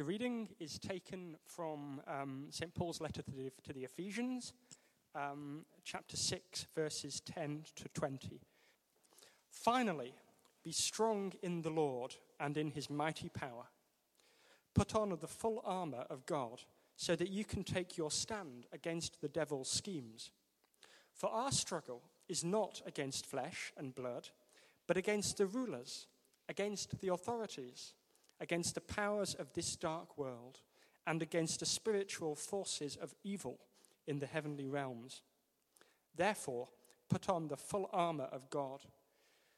The reading is taken from um, St. Paul's letter to the, to the Ephesians, um, chapter 6, verses 10 to 20. Finally, be strong in the Lord and in his mighty power. Put on the full armour of God so that you can take your stand against the devil's schemes. For our struggle is not against flesh and blood, but against the rulers, against the authorities against the powers of this dark world and against the spiritual forces of evil in the heavenly realms. Therefore, put on the full armor of God,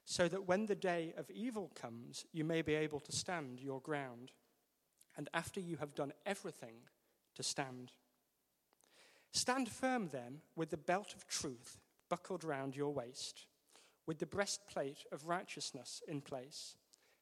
so that when the day of evil comes, you may be able to stand your ground, and after you have done everything, to stand. Stand firm then with the belt of truth buckled round your waist, with the breastplate of righteousness in place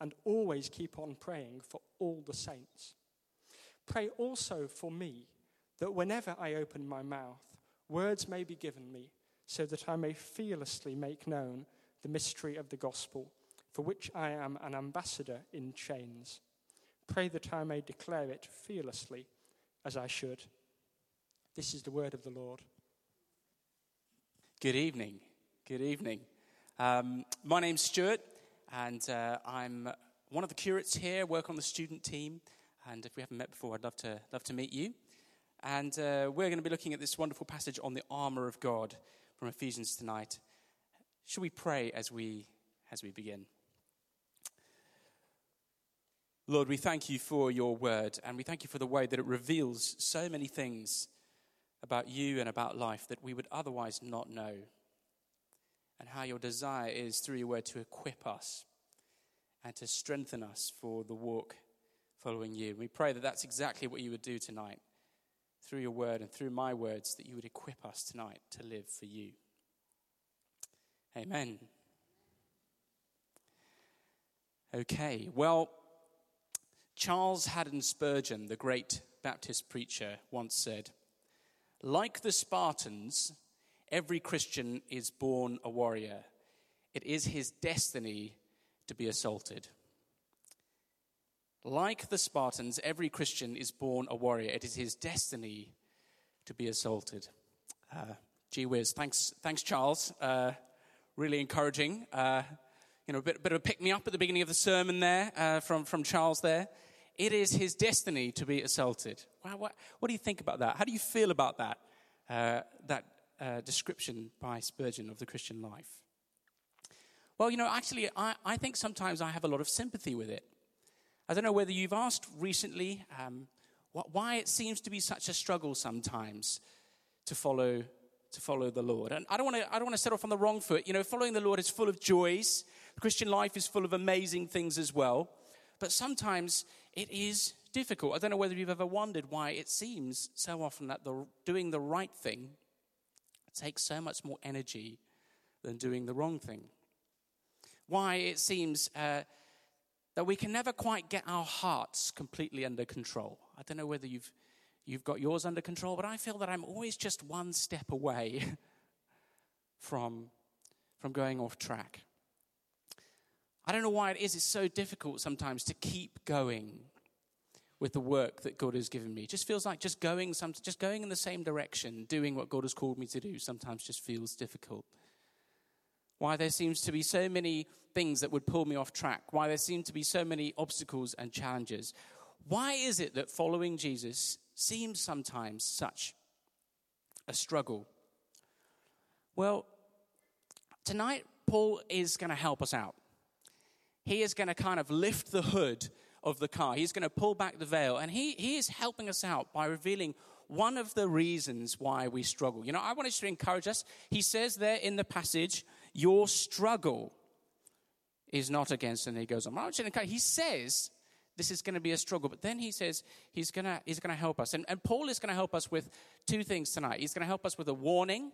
and always keep on praying for all the saints. Pray also for me that whenever I open my mouth, words may be given me so that I may fearlessly make known the mystery of the gospel, for which I am an ambassador in chains. Pray that I may declare it fearlessly as I should. This is the word of the Lord. Good evening. Good evening. Um, my name's Stuart and uh, I'm one of the curates here, work on the student team. And if we haven't met before, I'd love to, love to meet you. And uh, we're going to be looking at this wonderful passage on the armor of God from Ephesians tonight. Should we pray as we, as we begin? Lord, we thank you for your word, and we thank you for the way that it reveals so many things about you and about life that we would otherwise not know and how your desire is through your word to equip us and to strengthen us for the walk following you. We pray that that's exactly what you would do tonight through your word and through my words, that you would equip us tonight to live for you. Amen. Okay, well, Charles Haddon Spurgeon, the great Baptist preacher, once said, Like the Spartans, Every Christian is born a warrior. It is his destiny to be assaulted. Like the Spartans, every Christian is born a warrior. It is his destiny to be assaulted. Uh, gee whiz. Thanks, thanks Charles. Uh, really encouraging. Uh, you know, a bit, bit of a pick me up at the beginning of the sermon there uh, from, from Charles there. It is his destiny to be assaulted. Wow, what, what do you think about that? How do you feel about that? Uh, that description by Spurgeon of the Christian life? Well, you know, actually, I, I think sometimes I have a lot of sympathy with it. I don't know whether you've asked recently um, what, why it seems to be such a struggle sometimes to follow to follow the Lord. And I don't want to I don't want to set off on the wrong foot. You know, following the Lord is full of joys. The Christian life is full of amazing things as well. But sometimes it is difficult. I don't know whether you've ever wondered why it seems so often that the, doing the right thing takes so much more energy than doing the wrong thing. Why it seems uh, that we can never quite get our hearts completely under control. I don't know whether you've, you've got yours under control, but I feel that I'm always just one step away from, from going off track. I don't know why it is, it's so difficult sometimes to keep going with the work that God has given me. It just feels like just going, some, just going in the same direction, doing what God has called me to do, sometimes just feels difficult. Why there seems to be so many things that would pull me off track. Why there seem to be so many obstacles and challenges. Why is it that following Jesus seems sometimes such a struggle? Well, tonight, Paul is going to help us out. He is going to kind of lift the hood of the car. He's going to pull back the veil. And he, he is helping us out by revealing one of the reasons why we struggle. You know, I wanted to encourage us. He says there in the passage, your struggle is not against, and he goes on. I want to encourage, he says this is going to be a struggle. But then he says he's going to, he's going to help us. And, and Paul is going to help us with two things tonight. He's going to help us with a warning.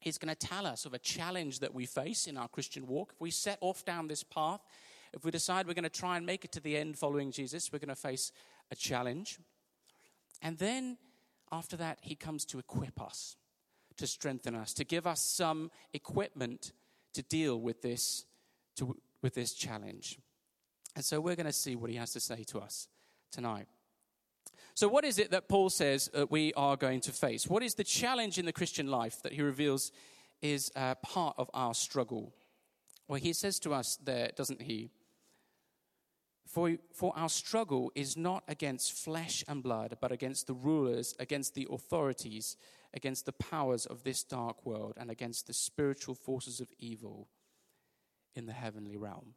He's going to tell us of a challenge that we face in our Christian walk. If we set off down this path, if we decide we're going to try and make it to the end following Jesus, we're going to face a challenge. And then after that, he comes to equip us, to strengthen us, to give us some equipment to deal with this, to, with this challenge. And so we're going to see what he has to say to us tonight. So, what is it that Paul says that we are going to face? What is the challenge in the Christian life that he reveals is uh, part of our struggle? Well, he says to us there, doesn't he? For, for our struggle is not against flesh and blood, but against the rulers, against the authorities, against the powers of this dark world, and against the spiritual forces of evil in the heavenly realm.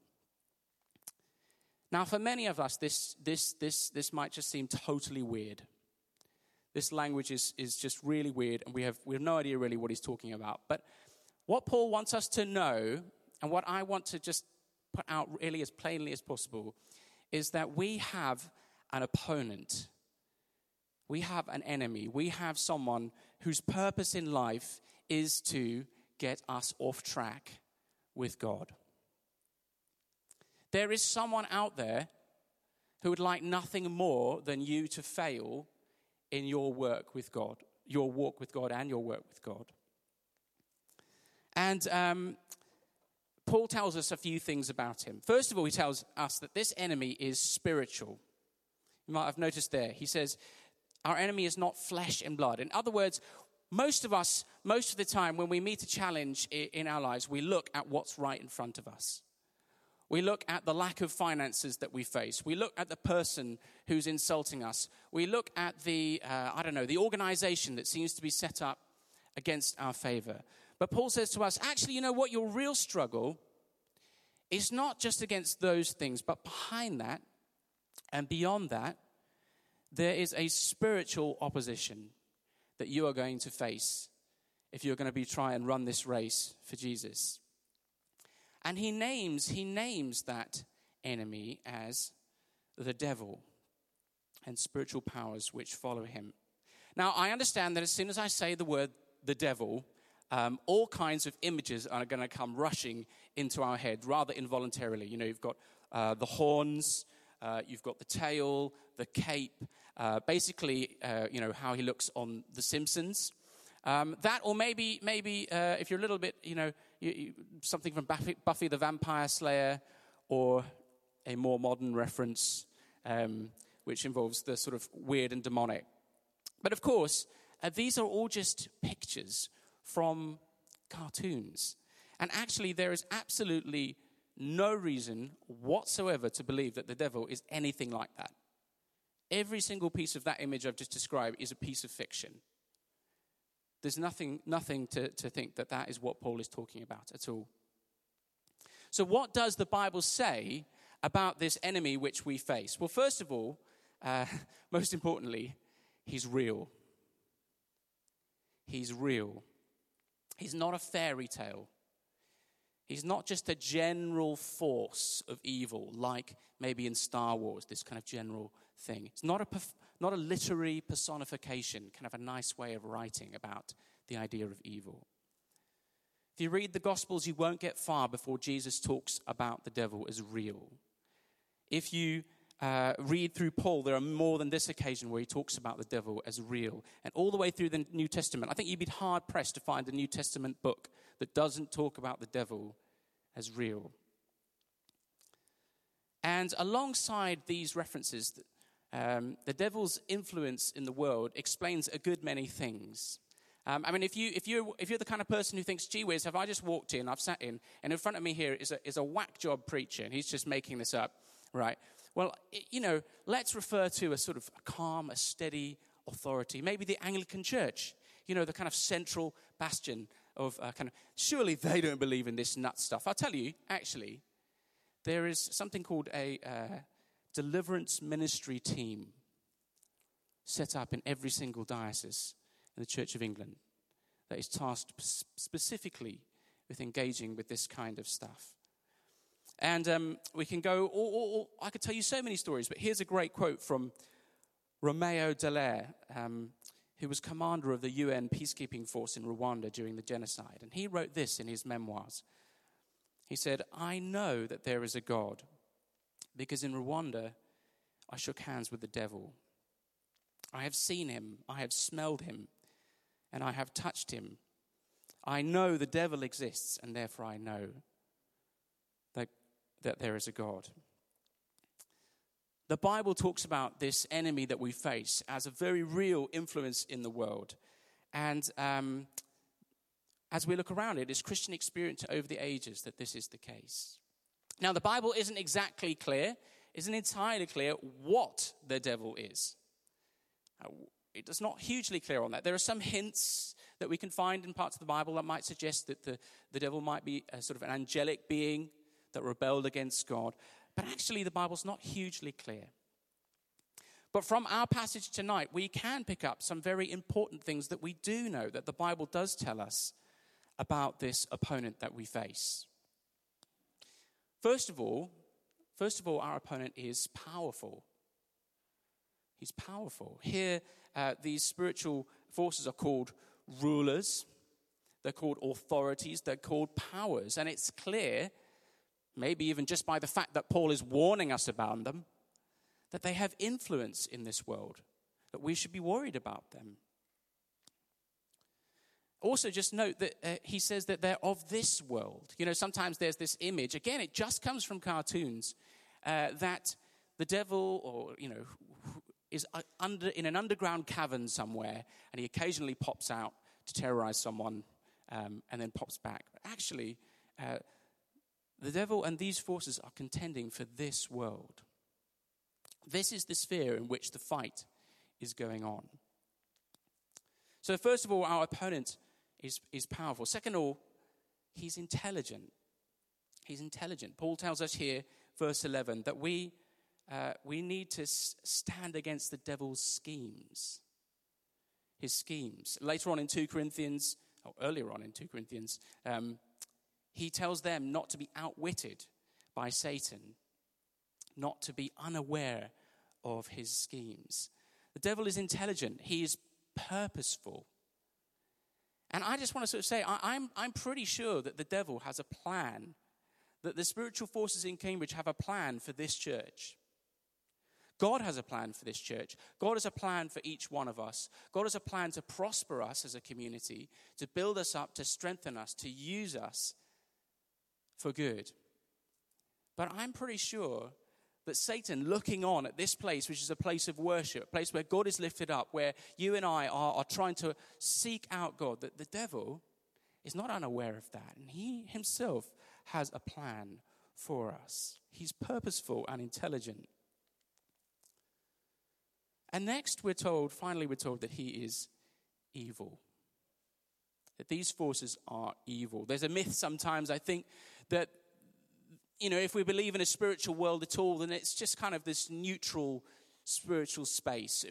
Now, for many of us, this, this, this, this might just seem totally weird. This language is, is just really weird, and we have, we have no idea really what he's talking about. But what Paul wants us to know, and what I want to just put out really as plainly as possible, is that we have an opponent. We have an enemy. We have someone whose purpose in life is to get us off track with God. There is someone out there who would like nothing more than you to fail in your work with God, your walk with God, and your work with God. And um, Paul tells us a few things about him. First of all, he tells us that this enemy is spiritual. You might have noticed there. He says, Our enemy is not flesh and blood. In other words, most of us, most of the time, when we meet a challenge in our lives, we look at what's right in front of us. We look at the lack of finances that we face. We look at the person who's insulting us. We look at the, uh, I don't know, the organization that seems to be set up against our favor. But Paul says to us, actually, you know what? Your real struggle is not just against those things, but behind that and beyond that, there is a spiritual opposition that you are going to face if you're going to be trying and run this race for Jesus. And he names, he names that enemy as the devil and spiritual powers which follow him. Now, I understand that as soon as I say the word the devil, um, all kinds of images are going to come rushing into our head rather involuntarily. You know, you've got uh, the horns, uh, you've got the tail, the cape, uh, basically, uh, you know, how he looks on The Simpsons. Um, that, or maybe, maybe uh, if you're a little bit, you know, you, you, something from Buffy, Buffy, the Vampire Slayer, or a more modern reference, um, which involves the sort of weird and demonic. But of course, uh, these are all just pictures from cartoons. And actually, there is absolutely no reason whatsoever to believe that the devil is anything like that. Every single piece of that image I've just described is a piece of fiction. There's nothing, nothing to, to think that that is what Paul is talking about at all. So, what does the Bible say about this enemy which we face? Well, first of all, uh, most importantly, he's real. He's real. He's not a fairy tale. He's not just a general force of evil, like maybe in Star Wars, this kind of general thing. It's not a, not a literary personification, kind of a nice way of writing about the idea of evil. If you read the Gospels, you won't get far before Jesus talks about the devil as real. If you uh, read through Paul, there are more than this occasion where he talks about the devil as real. And all the way through the New Testament, I think you'd be hard pressed to find a New Testament book that doesn't talk about the devil as real. And alongside these references, um, the devil's influence in the world explains a good many things. Um, I mean, if, you, if, you're, if you're the kind of person who thinks, gee whiz, have I just walked in, I've sat in, and in front of me here is a, is a whack job preacher, and he's just making this up, right? Well, you know, let's refer to a sort of calm, a steady authority. Maybe the Anglican Church, you know, the kind of central bastion of uh, kind of, surely they don't believe in this nut stuff. I'll tell you, actually, there is something called a, uh, deliverance ministry team set up in every single diocese in the Church of England that is tasked specifically with engaging with this kind of stuff. And um, we can go, or, or, or, I could tell you so many stories, but here's a great quote from Romeo Dallaire, um, who was commander of the UN peacekeeping force in Rwanda during the genocide. And he wrote this in his memoirs. He said, I know that there is a God because in Rwanda I shook hands with the devil. I have seen him, I have smelled him, and I have touched him. I know the devil exists, and therefore I know that there is a God. The Bible talks about this enemy that we face as a very real influence in the world. And um, as we look around it's Christian experience over the ages that this is the case. Now, the Bible isn't exactly clear, isn't entirely clear what the devil is. It is not hugely clear on that. There are some hints that we can find in parts of the Bible that might suggest that the, the devil might be a sort of an angelic being that rebelled against God. But actually, the Bible's not hugely clear. But from our passage tonight, we can pick up some very important things that we do know that the Bible does tell us about this opponent that we face. First of all, first of all, our opponent is powerful. He's powerful. Here, uh, these spiritual forces are called rulers, they're called authorities, they're called powers. And it's clear, maybe even just by the fact that Paul is warning us about them, that they have influence in this world, that we should be worried about them. Also, just note that uh, he says that they're of this world. You know, sometimes there's this image, again, it just comes from cartoons, uh, that the devil or, you know, is uh, under, in an underground cavern somewhere, and he occasionally pops out to terrorize someone um, and then pops back. But actually, uh, the devil and these forces are contending for this world. This is the sphere in which the fight is going on. So, first of all, our opponent is, is powerful. Second of all, he's intelligent. He's intelligent. Paul tells us here, verse 11, that we uh, we need to stand against the devil's schemes. His schemes. Later on in 2 Corinthians, or earlier on in 2 Corinthians, um, he tells them not to be outwitted by Satan, not to be unaware of his schemes. The devil is intelligent, he is purposeful. And I just want to sort of say, I, I'm, I'm pretty sure that the devil has a plan, that the spiritual forces in Cambridge have a plan for this church. God has a plan for this church. God has a plan for each one of us. God has a plan to prosper us as a community, to build us up, to strengthen us, to use us for good. But I'm pretty sure that Satan, looking on at this place, which is a place of worship, a place where God is lifted up, where you and I are, are trying to seek out God, that the devil is not unaware of that. And he himself has a plan for us. He's purposeful and intelligent. And next, we're told, finally, we're told that he is evil. That these forces are evil. There's a myth sometimes, I think, that, you know, if we believe in a spiritual world at all, then it's just kind of this neutral spiritual space.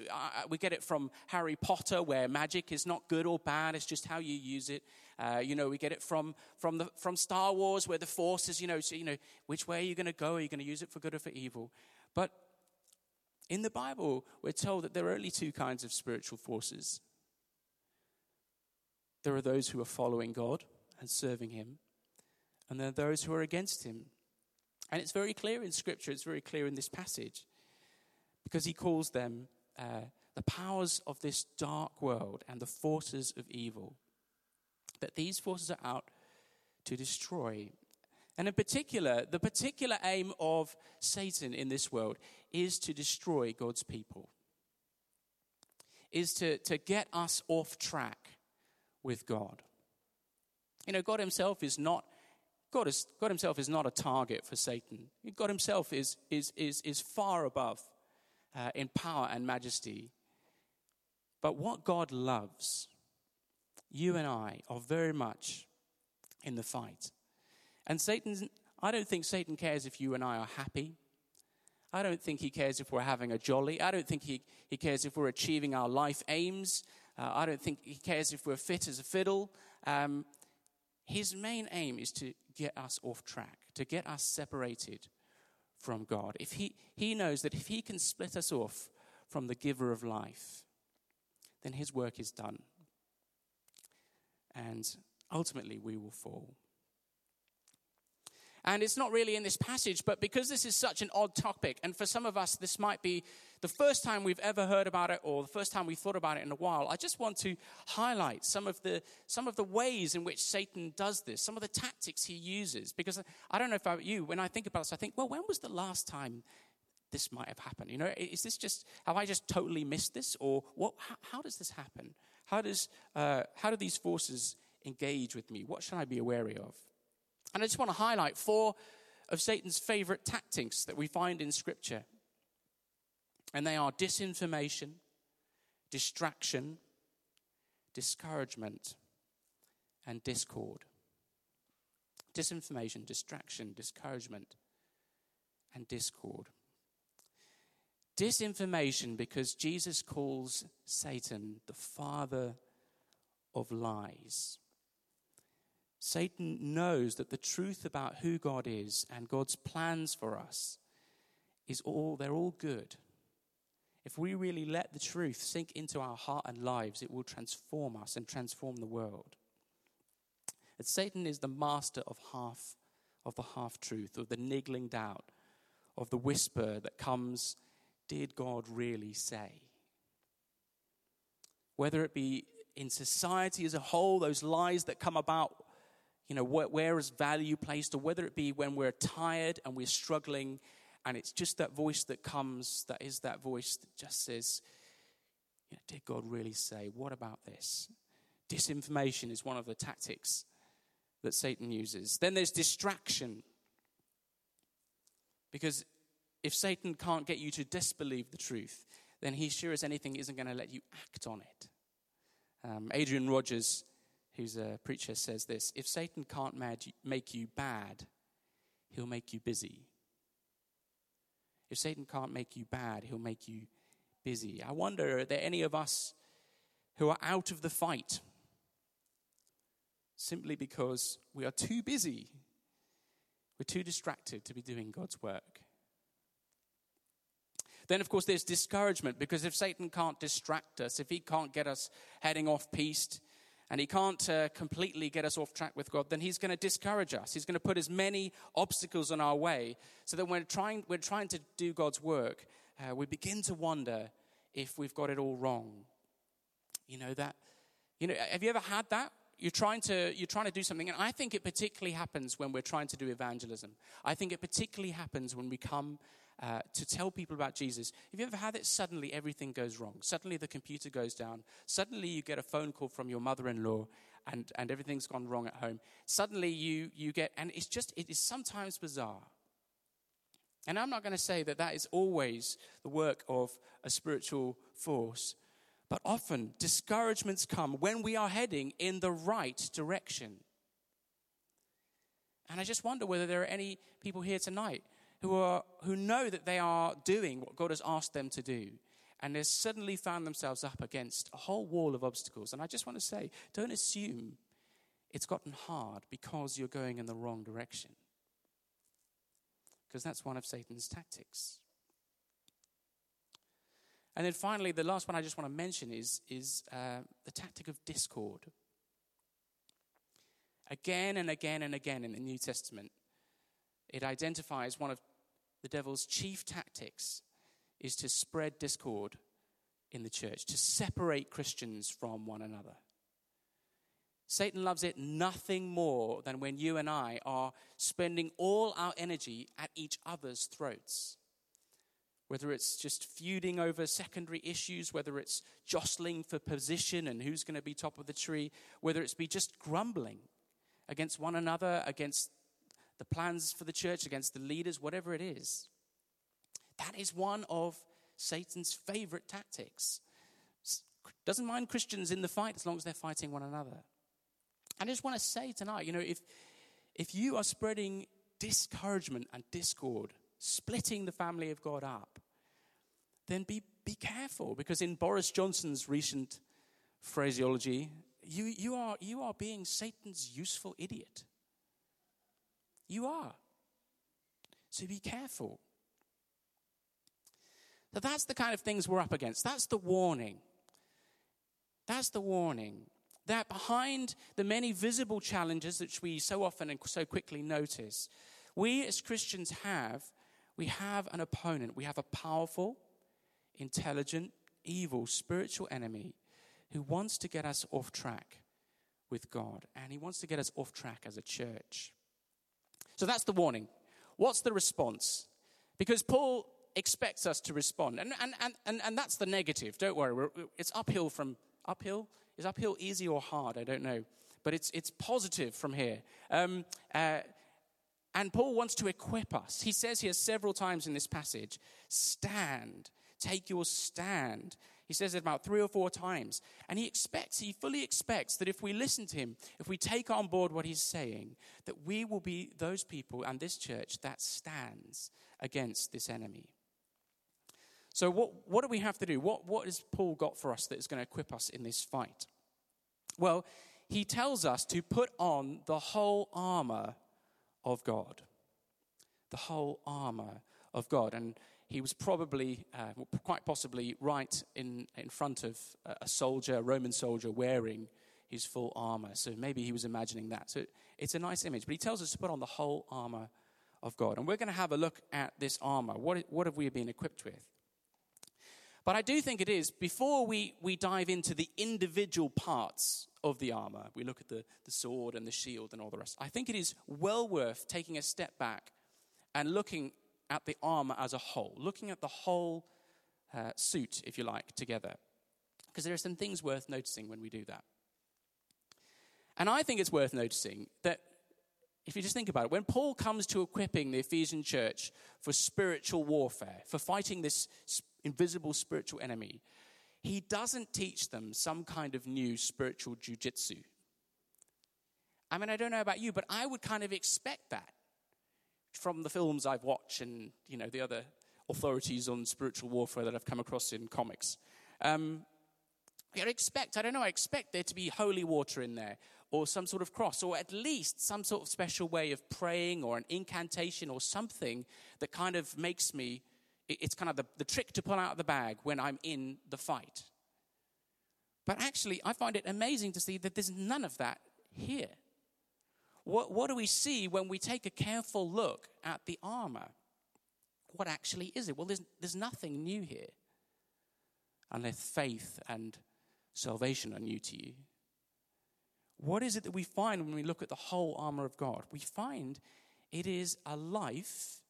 we get it from Harry Potter, where magic is not good or bad, it's just how you use it. Uh, you know, we get it from, from, the, from Star Wars, where the force is, you know, so, you know, which way are you going to go? Are you going to use it for good or for evil? But in the Bible, we're told that there are only two kinds of spiritual forces there are those who are following God and serving Him, and there are those who are against Him. And it's very clear in Scripture, it's very clear in this passage, because He calls them uh, the powers of this dark world and the forces of evil. That these forces are out to destroy and in particular, the particular aim of Satan in this world is to destroy God's people, is to, to get us off track with God. You know, God Himself is not. God, is, God himself is not a target for Satan. God himself is, is, is, is far above uh, in power and majesty. But what God loves, you and I are very much in the fight. And Satan, I don't think Satan cares if you and I are happy. I don't think he cares if we're having a jolly. I don't think he, he cares if we're achieving our life aims. Uh, I don't think he cares if we're fit as a fiddle. Um, his main aim is to get us off track, to get us separated from God. If he, he knows that if he can split us off from the giver of life, then his work is done. And ultimately, we will fall. And it's not really in this passage, but because this is such an odd topic, and for some of us, this might be the first time we've ever heard about it or the first time we've thought about it in a while, I just want to highlight some of the, some of the ways in which Satan does this, some of the tactics he uses. Because I don't know about you, when I think about this, I think, well, when was the last time this might have happened? You know, is this just, have I just totally missed this? Or what, how, how does this happen? How, does, uh, how do these forces engage with me? What should I be wary of? And I just want to highlight four of Satan's favorite tactics that we find in Scripture. And they are disinformation, distraction, discouragement, and discord. Disinformation, distraction, discouragement, and discord. Disinformation because Jesus calls Satan the father of lies. Satan knows that the truth about who God is and God's plans for us is all, they're all good. If we really let the truth sink into our heart and lives, it will transform us and transform the world. And Satan is the master of half of the half truth, of the niggling doubt, of the whisper that comes, Did God really say? Whether it be in society as a whole, those lies that come about you know, where, where is value placed, or whether it be when we're tired and we're struggling, and it's just that voice that comes, that is that voice that just says, you know, did God really say, what about this? Disinformation is one of the tactics that Satan uses. Then there's distraction. Because if Satan can't get you to disbelieve the truth, then he sure as anything isn't going to let you act on it. Um, Adrian Rogers who's a preacher, says this If Satan can't make you bad, he'll make you busy. If Satan can't make you bad, he'll make you busy. I wonder, are there any of us who are out of the fight simply because we are too busy? We're too distracted to be doing God's work. Then, of course, there's discouragement because if Satan can't distract us, if he can't get us heading off piste, and he can't uh, completely get us off track with God, then he's going to discourage us. He's going to put as many obstacles on our way so that when we're trying, we're trying to do God's work, uh, we begin to wonder if we've got it all wrong. You know that, you know, have you ever had that? You're trying to you're trying to do something, and I think it particularly happens when we're trying to do evangelism. I think it particularly happens when we come uh, to tell people about Jesus. Have you ever had it? Suddenly everything goes wrong. Suddenly the computer goes down. Suddenly you get a phone call from your mother in law and, and everything's gone wrong at home. Suddenly you, you get, and it's just, it is sometimes bizarre. And I'm not going to say that that is always the work of a spiritual force, but often discouragements come when we are heading in the right direction. And I just wonder whether there are any people here tonight who, are, who know that they are doing what God has asked them to do. And they've suddenly found themselves up against a whole wall of obstacles. And I just want to say don't assume it's gotten hard because you're going in the wrong direction. Because that's one of Satan's tactics. And then finally, the last one I just want to mention is, is uh, the tactic of discord. Again and again and again in the New Testament, it identifies one of the devil's chief tactics is to spread discord in the church, to separate Christians from one another. Satan loves it nothing more than when you and I are spending all our energy at each other's throats. Whether it's just feuding over secondary issues, whether it's jostling for position and who's going to be top of the tree, whether it's be just grumbling against one another, against the plans for the church, against the leaders, whatever it is. That is one of Satan's favorite tactics. Doesn't mind Christians in the fight as long as they're fighting one another. I just want to say tonight, you know, if, if you are spreading discouragement and discord, splitting the family of God up, then be, be careful because in Boris Johnson's recent phraseology, you, you, are, you are being Satan's useful idiot. You are. So be careful. So that's the kind of things we're up against. That's the warning. That's the warning. That behind the many visible challenges which we so often and so quickly notice, we as Christians have, we have an opponent. We have a powerful, intelligent, evil, spiritual enemy who wants to get us off track with God. And he wants to get us off track as a church. So that's the warning. What's the response? Because Paul expects us to respond. And, and, and, and, and that's the negative. Don't worry. We're, it's uphill from uphill. Is uphill easy or hard? I don't know. But it's, it's positive from here. Um, uh, and Paul wants to equip us. He says here several times in this passage stand, take your stand. He says it about three or four times. And he expects, he fully expects that if we listen to him, if we take on board what he's saying, that we will be those people and this church that stands against this enemy. So, what, what do we have to do? What, what has Paul got for us that is going to equip us in this fight? Well, he tells us to put on the whole armor of God. The whole armor of God. And he was probably, uh, quite possibly, right in, in front of a soldier, a Roman soldier, wearing his full armor. So maybe he was imagining that. So it's a nice image. But he tells us to put on the whole armor of God. And we're going to have a look at this armor. What, what have we been equipped with? But I do think it is, before we, we dive into the individual parts of the armor, we look at the, the sword and the shield and all the rest, I think it is well worth taking a step back and looking at the armor as a whole, looking at the whole uh, suit, if you like, together. Because there are some things worth noticing when we do that. And I think it's worth noticing that if you just think about it, when Paul comes to equipping the Ephesian church for spiritual warfare, for fighting this invisible spiritual enemy, he doesn't teach them some kind of new spiritual jujitsu. I mean, I don't know about you, but I would kind of expect that from the films I've watched and, you know, the other authorities on spiritual warfare that I've come across in comics. Um, I expect, I don't know, I expect there to be holy water in there, or some sort of cross, or at least some sort of special way of praying, or an incantation, or something that kind of makes me, it's kind of the, the trick to pull out of the bag when I'm in the fight. But actually, I find it amazing to see that there's none of that here. What, what do we see when we take a careful look at the armor? What actually is it? Well, there's, there's nothing new here, unless faith and salvation are new to you. What is it that we find when we look at the whole armor of God? We find it is a life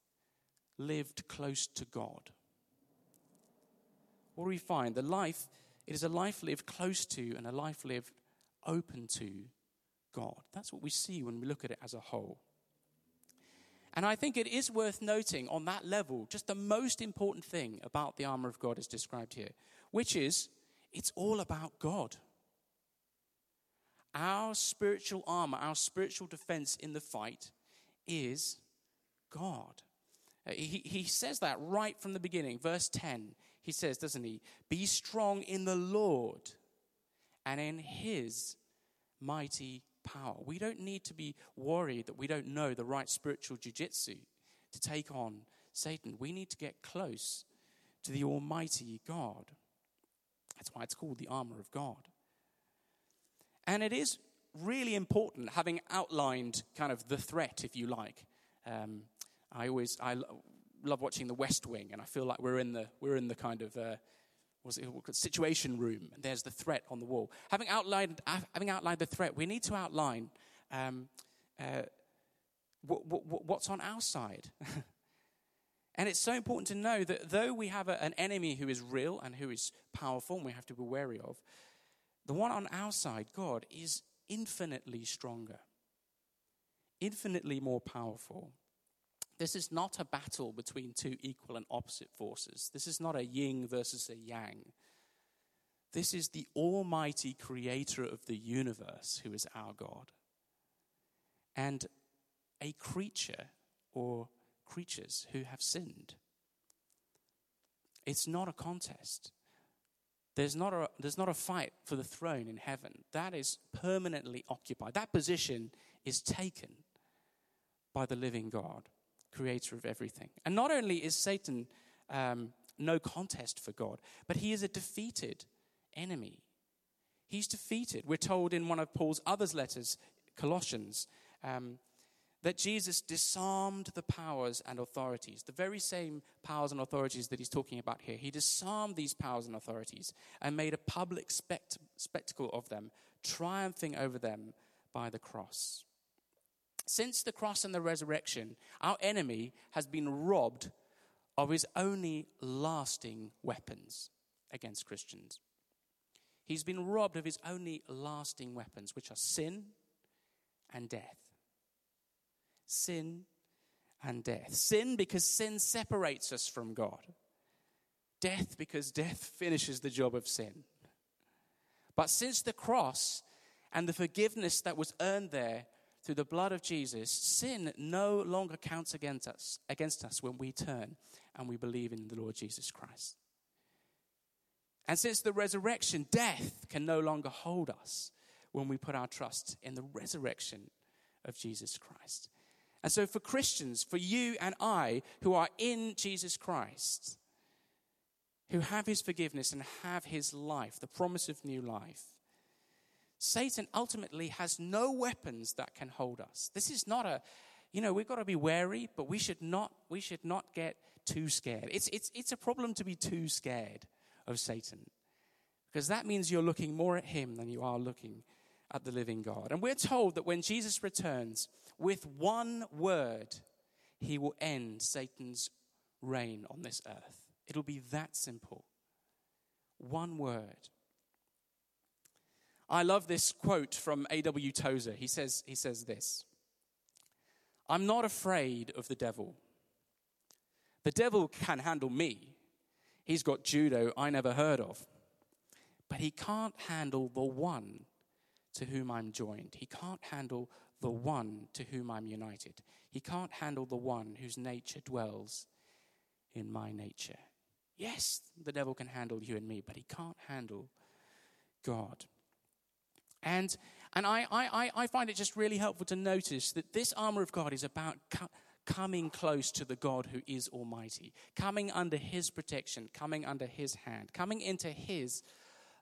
lived close to God. What do we find? The life, it is a life lived close to and a life lived open to God. That's what we see when we look at it as a whole. And I think it is worth noting on that level just the most important thing about the armor of God is described here, which is it's all about God. Our spiritual armor, our spiritual defense in the fight is God. Uh, he, he says that right from the beginning. Verse 10, he says, doesn't he? Be strong in the Lord and in his mighty power. We don't need to be worried that we don't know the right spiritual jujitsu to take on Satan. We need to get close to the Almighty God. That's why it's called the armor of God. And it is really important, having outlined kind of the threat, if you like. Um, I always I love watching The West Wing, and I feel like we're in the we're in the kind of uh, was it situation room, and there's the threat on the wall. Having outlined, having outlined the threat, we need to outline um, uh, what, what, what's on our side. and it's so important to know that though we have a, an enemy who is real and who is powerful, and we have to be wary of, the one on our side, God, is infinitely stronger, infinitely more powerful. This is not a battle between two equal and opposite forces. This is not a yin versus a yang. This is the almighty creator of the universe who is our God. And a creature or creatures who have sinned. It's not a contest. There's not a, there's not a fight for the throne in heaven. That is permanently occupied. That position is taken by the living God creator of everything. And not only is Satan um, no contest for God, but he is a defeated enemy. He's defeated. We're told in one of Paul's other letters, Colossians, um, that Jesus disarmed the powers and authorities, the very same powers and authorities that he's talking about here. He disarmed these powers and authorities and made a public spect- spectacle of them, triumphing over them by the cross. Since the cross and the resurrection, our enemy has been robbed of his only lasting weapons against Christians. He's been robbed of his only lasting weapons, which are sin and death. Sin and death. Sin because sin separates us from God. Death because death finishes the job of sin. But since the cross and the forgiveness that was earned there through the blood of Jesus, sin no longer counts against us, against us when we turn and we believe in the Lord Jesus Christ. And since the resurrection, death can no longer hold us when we put our trust in the resurrection of Jesus Christ. And so, for Christians, for you and I who are in Jesus Christ, who have his forgiveness and have his life, the promise of new life, Satan ultimately has no weapons that can hold us. This is not a, you know, we've got to be wary, but we should not, we should not get too scared. It's, it's, it's a problem to be too scared of Satan because that means you're looking more at him than you are looking at the living God. And we're told that when Jesus returns, with one word, he will end Satan's reign on this earth. It'll be that simple. One word. I love this quote from A.W. Tozer. He says, he says this I'm not afraid of the devil. The devil can handle me. He's got judo I never heard of. But he can't handle the one to whom I'm joined. He can't handle the one to whom I'm united. He can't handle the one whose nature dwells in my nature. Yes, the devil can handle you and me, but he can't handle God. And, and I, I, I find it just really helpful to notice that this armor of God is about co- coming close to the God who is Almighty, coming under His protection, coming under His hand, coming into His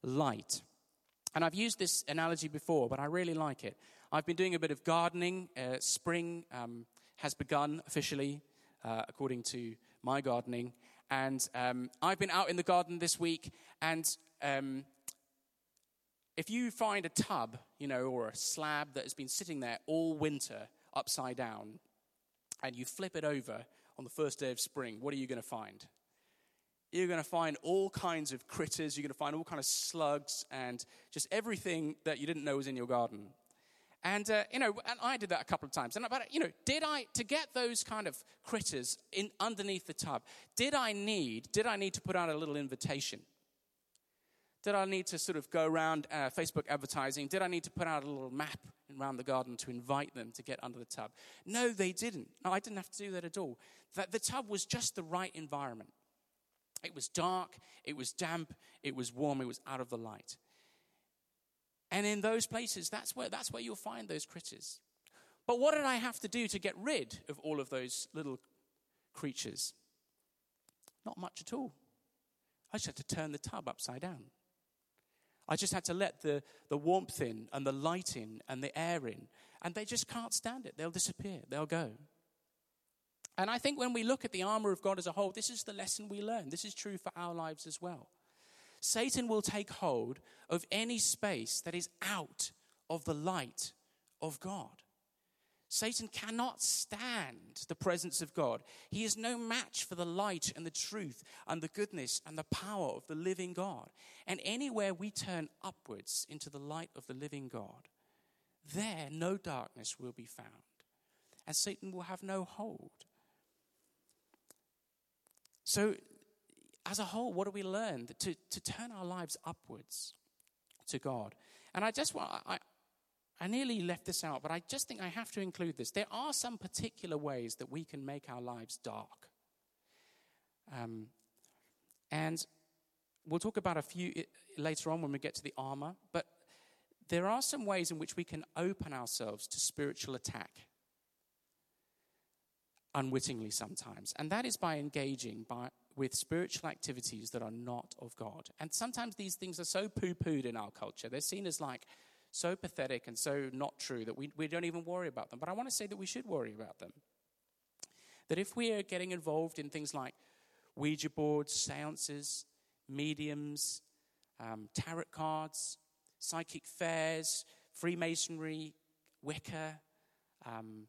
light. And I've used this analogy before, but I really like it. I've been doing a bit of gardening. Uh, spring um, has begun officially, uh, according to my gardening. And um, I've been out in the garden this week, and um, if you find a tub, you know, or a slab that has been sitting there all winter upside down, and you flip it over on the first day of spring, what are you going to find? You're going to find all kinds of critters. You're going to find all kinds of slugs and just everything that you didn't know was in your garden. And, uh, you know, and I did that a couple of times. And, but, you know, did I, to get those kind of critters in, underneath the tub, did I need, did I need to put out a little invitation? Did I need to sort of go around uh, Facebook advertising? Did I need to put out a little map around the garden to invite them to get under the tub? No, they didn't. No, I didn't have to do that at all. That the tub was just the right environment. It was dark, it was damp, it was warm, it was out of the light. And in those places, that's where, that's where you'll find those critters. But what did I have to do to get rid of all of those little creatures? Not much at all. I just had to turn the tub upside down. I just had to let the, the warmth in and the light in and the air in, and they just can't stand it. They'll disappear, they'll go. And I think when we look at the armor of God as a whole, this is the lesson we learn. This is true for our lives as well. Satan will take hold of any space that is out of the light of God. Satan cannot stand the presence of God. He is no match for the light and the truth and the goodness and the power of the living God. And anywhere we turn upwards into the light of the living God, there no darkness will be found. And Satan will have no hold. So, as a whole, what do we learn? To, to turn our lives upwards to God. And I just want, I, I nearly left this out, but I just think I have to include this. There are some particular ways that we can make our lives dark. Um, and we'll talk about a few later on when we get to the armor, but there are some ways in which we can open ourselves to spiritual attack. unwittingly sometimes. And that is by engaging by, with spiritual activities that are not of God. And sometimes these things are so poo pooed in our culture. They're seen as like so pathetic and so not true that we, we don't even worry about them. But I want to say that we should worry about them. That if we are getting involved in things like Ouija boards, seances, mediums, um, tarot cards, psychic fairs, Freemasonry, Wicca, um,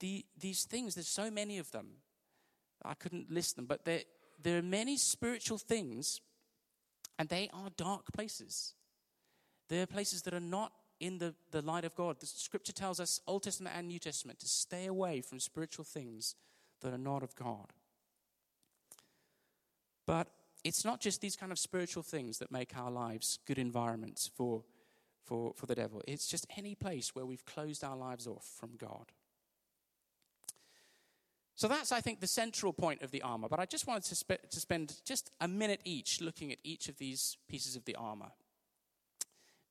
the, these things, there's so many of them. I couldn't list them, but there, there are many spiritual things, and they are dark places. They're places that are not in the, the light of God. The scripture tells us, Old Testament and New Testament, to stay away from spiritual things that are not of God. But it's not just these kind of spiritual things that make our lives good environments for, for, for the devil. It's just any place where we've closed our lives off from God. So that's, I think, the central point of the armor. But I just wanted to, sp- to spend just a minute each looking at each of these pieces of the armor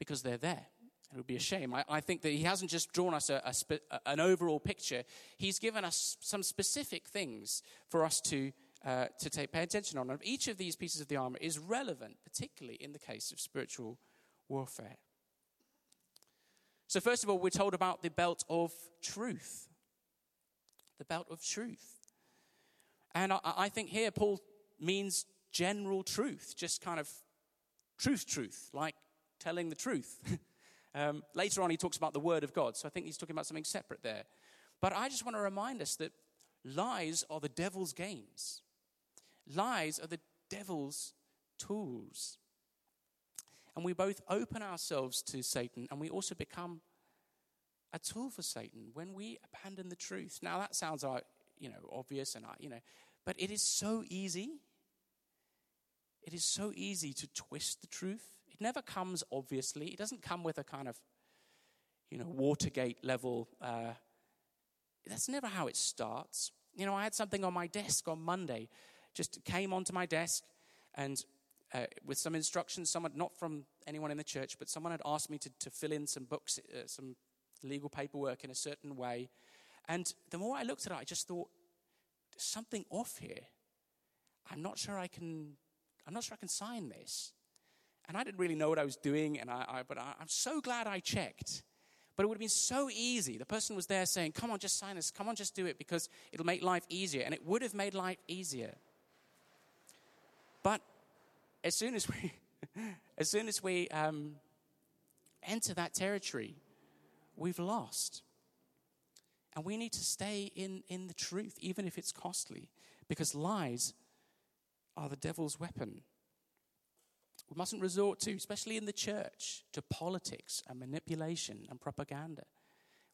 because they're there. It would be a shame. I, I think that he hasn't just drawn us a, a spe- an overall picture, he's given us some specific things for us to, uh, to take, pay attention on. And each of these pieces of the armor is relevant, particularly in the case of spiritual warfare. So, first of all, we're told about the belt of truth the belt of truth. And I, I think here Paul means general truth, just kind of truth, truth, like telling the truth. um, later on, he talks about the word of God, so I think he's talking about something separate there. But I just want to remind us that lies are the devil's games, lies are the devil's tools. And we both open ourselves to Satan and we also become a tool for Satan when we abandon the truth. Now that sounds like you know obvious and you know, but it is so easy. It is so easy to twist the truth. Never comes obviously. It doesn't come with a kind of you know Watergate level. Uh, that's never how it starts. You know, I had something on my desk on Monday, just came onto my desk, and uh, with some instructions, someone not from anyone in the church, but someone had asked me to, to fill in some books, uh, some legal paperwork in a certain way. And the more I looked at it, I just thought, there's something off here. I'm not sure I can, I'm not sure I can sign this. And I didn't really know what I was doing, and I, I but I, I'm so glad I checked. But it would have been so easy. The person was there saying, Come on, just sign this. Come on, just do it because it'll make life easier. And it would have made life easier. But as soon as we, as soon as we um, enter that territory, we've lost. And we need to stay in, in the truth, even if it's costly, because lies are the devil's weapon. We mustn't resort to, especially in the church, to politics and manipulation and propaganda.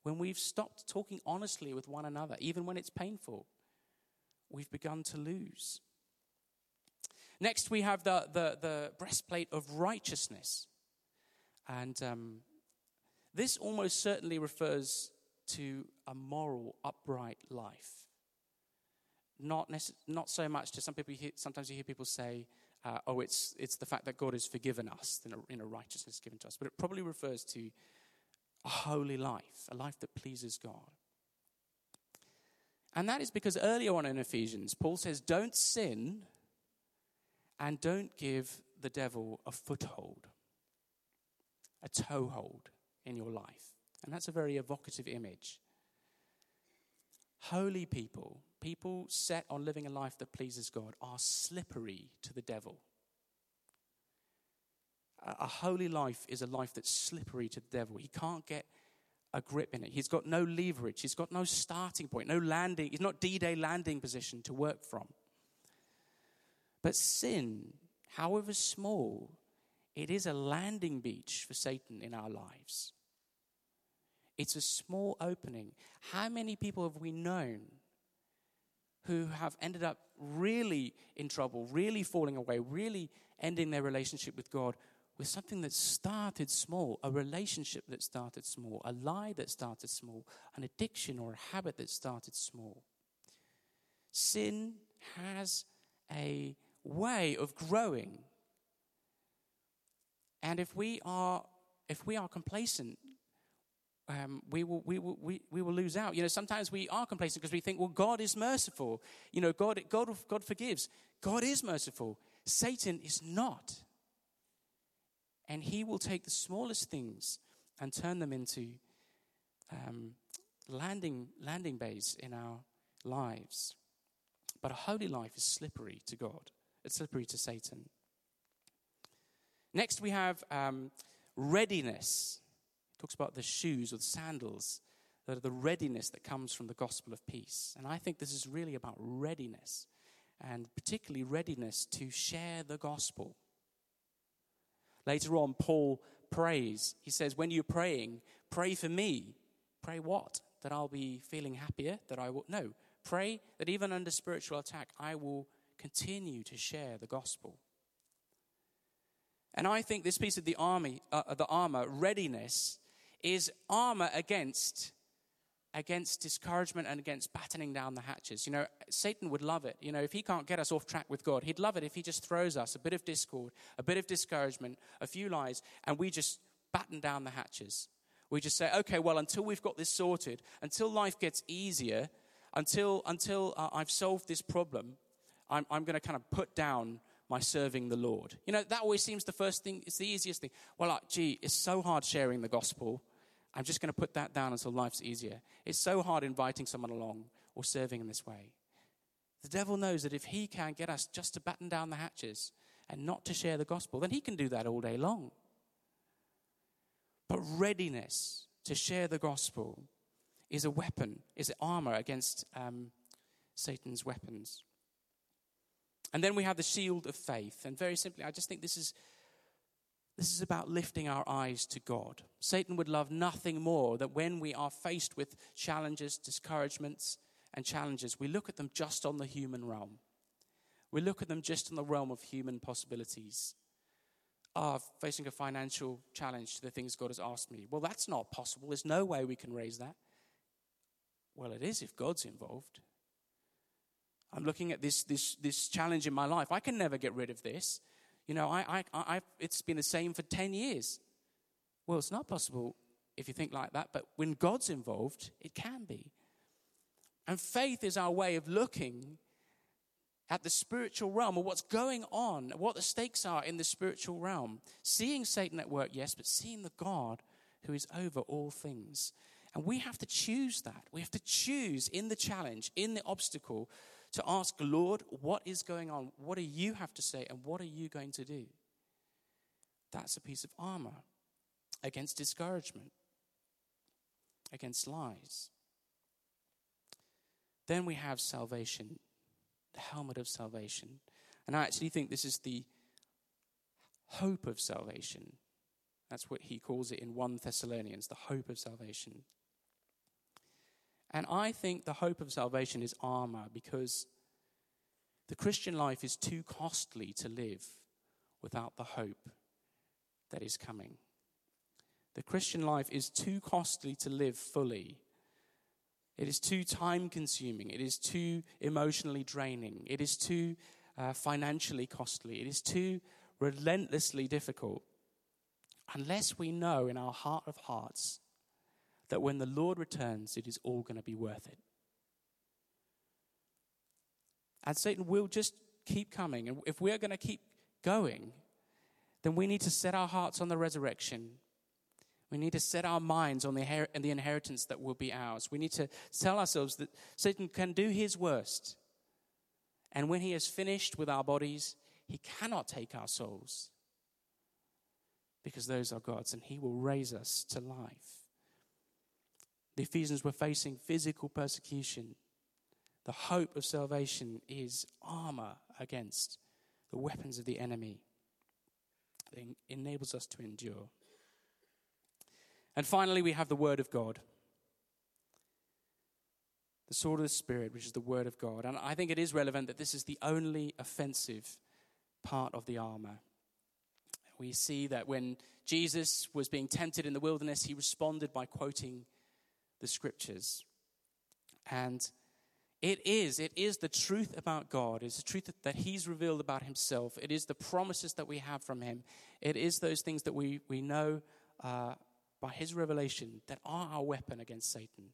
When we've stopped talking honestly with one another, even when it's painful, we've begun to lose. Next, we have the, the, the breastplate of righteousness. And um, this almost certainly refers to a moral, upright life. Not, necess- not so much to some people, you hear, sometimes you hear people say, uh, oh, it's, it's the fact that God has forgiven us in a, in a righteousness given to us. But it probably refers to a holy life, a life that pleases God. And that is because earlier on in Ephesians, Paul says, don't sin and don't give the devil a foothold, a toehold in your life. And that's a very evocative image. Holy people, people set on living a life that pleases God, are slippery to the devil. A holy life is a life that's slippery to the devil. He can't get a grip in it. He's got no leverage. He's got no starting point, no landing. He's not D Day landing position to work from. But sin, however small, it is a landing beach for Satan in our lives. It's a small opening. How many people have we known who have ended up really in trouble, really falling away, really ending their relationship with God with something that started small, a relationship that started small, a lie that started small, an addiction or a habit that started small? Sin has a way of growing. And if we are if we are complacent um, we, will, we, will, we, we will lose out. You know, sometimes we are complacent because we think, well, God is merciful. You know, God, God, God forgives. God is merciful. Satan is not. And he will take the smallest things and turn them into um, landing, landing bays in our lives. But a holy life is slippery to God, it's slippery to Satan. Next, we have um, readiness. Talks about the shoes or the sandals, that are the readiness that comes from the gospel of peace. And I think this is really about readiness, and particularly readiness to share the gospel. Later on, Paul prays. He says, When you're praying, pray for me. Pray what? That I'll be feeling happier? That I will. No. Pray that even under spiritual attack, I will continue to share the gospel. And I think this piece of the army, uh, the armor, readiness, is armor against against discouragement and against battening down the hatches. You know, Satan would love it. You know, if he can't get us off track with God, he'd love it if he just throws us a bit of discord, a bit of discouragement, a few lies, and we just batten down the hatches. We just say, okay, well, until we've got this sorted, until life gets easier, until, until uh, I've solved this problem, I'm, I'm going to kind of put down my serving the Lord. You know, that always seems the first thing, it's the easiest thing. Well, like, gee, it's so hard sharing the gospel. I'm just going to put that down until life's easier. It's so hard inviting someone along or serving in this way. The devil knows that if he can get us just to batten down the hatches and not to share the gospel, then he can do that all day long. But readiness to share the gospel is a weapon, is armor against um, Satan's weapons. And then we have the shield of faith. And very simply, I just think this is this is about lifting our eyes to God. Satan would love nothing more that when we are faced with challenges, discouragements, and challenges, we look at them just on the human realm. We look at them just in the realm of human possibilities. Ah, facing a financial challenge to the things God has asked me. Well, that's not possible. There's no way we can raise that. Well, it is if God's involved. I'm looking at this, this, this challenge in my life. I can never get rid of this. You know, I, I, I, it's been the same for 10 years. Well, it's not possible if you think like that, but when God's involved, it can be. And faith is our way of looking at the spiritual realm or what's going on, what the stakes are in the spiritual realm. Seeing Satan at work, yes, but seeing the God who is over all things. And we have to choose that. We have to choose in the challenge, in the obstacle, to ask, Lord, what is going on? What do you have to say? And what are you going to do? That's a piece of armor against discouragement, against lies. Then we have salvation, the helmet of salvation. And I actually think this is the hope of salvation. That's what he calls it in 1 Thessalonians, the hope of salvation. And I think the hope of salvation is armor because the Christian life is too costly to live without the hope that is coming. The Christian life is too costly to live fully. It is too time consuming. It is too emotionally draining. It is too uh, financially costly. It is too relentlessly difficult. Unless we know in our heart of hearts that when the Lord returns, it is all going to be worth it. And Satan will just keep coming. And if we're going to keep going, then we need to set our hearts on the resurrection. We need to set our minds on the, her- the inheritance that will be ours. We need to tell ourselves that Satan can do his worst. And when he has finished with our bodies, he cannot take our souls because those are God's, and he will raise us to life. The Ephesians were facing physical persecution. The hope of salvation is armor against the weapons of the enemy that enables us to endure. And finally, we have the Word of God. The sword of the Spirit, which is the Word of God. And I think it is relevant that this is the only offensive part of the armor. We see that when Jesus was being tempted in the wilderness, he responded by quoting the scriptures. And it is, it is the truth about God. It's the truth that He's revealed about Himself. It is the promises that we have from Him. It is those things that we, we know uh, by his revelation that are our weapon against Satan.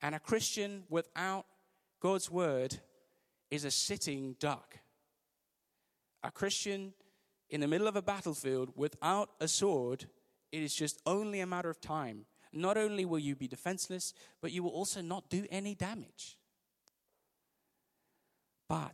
And a Christian without God's word is a sitting duck. A Christian in the middle of a battlefield without a sword, it is just only a matter of time. Not only will you be defenseless, but you will also not do any damage.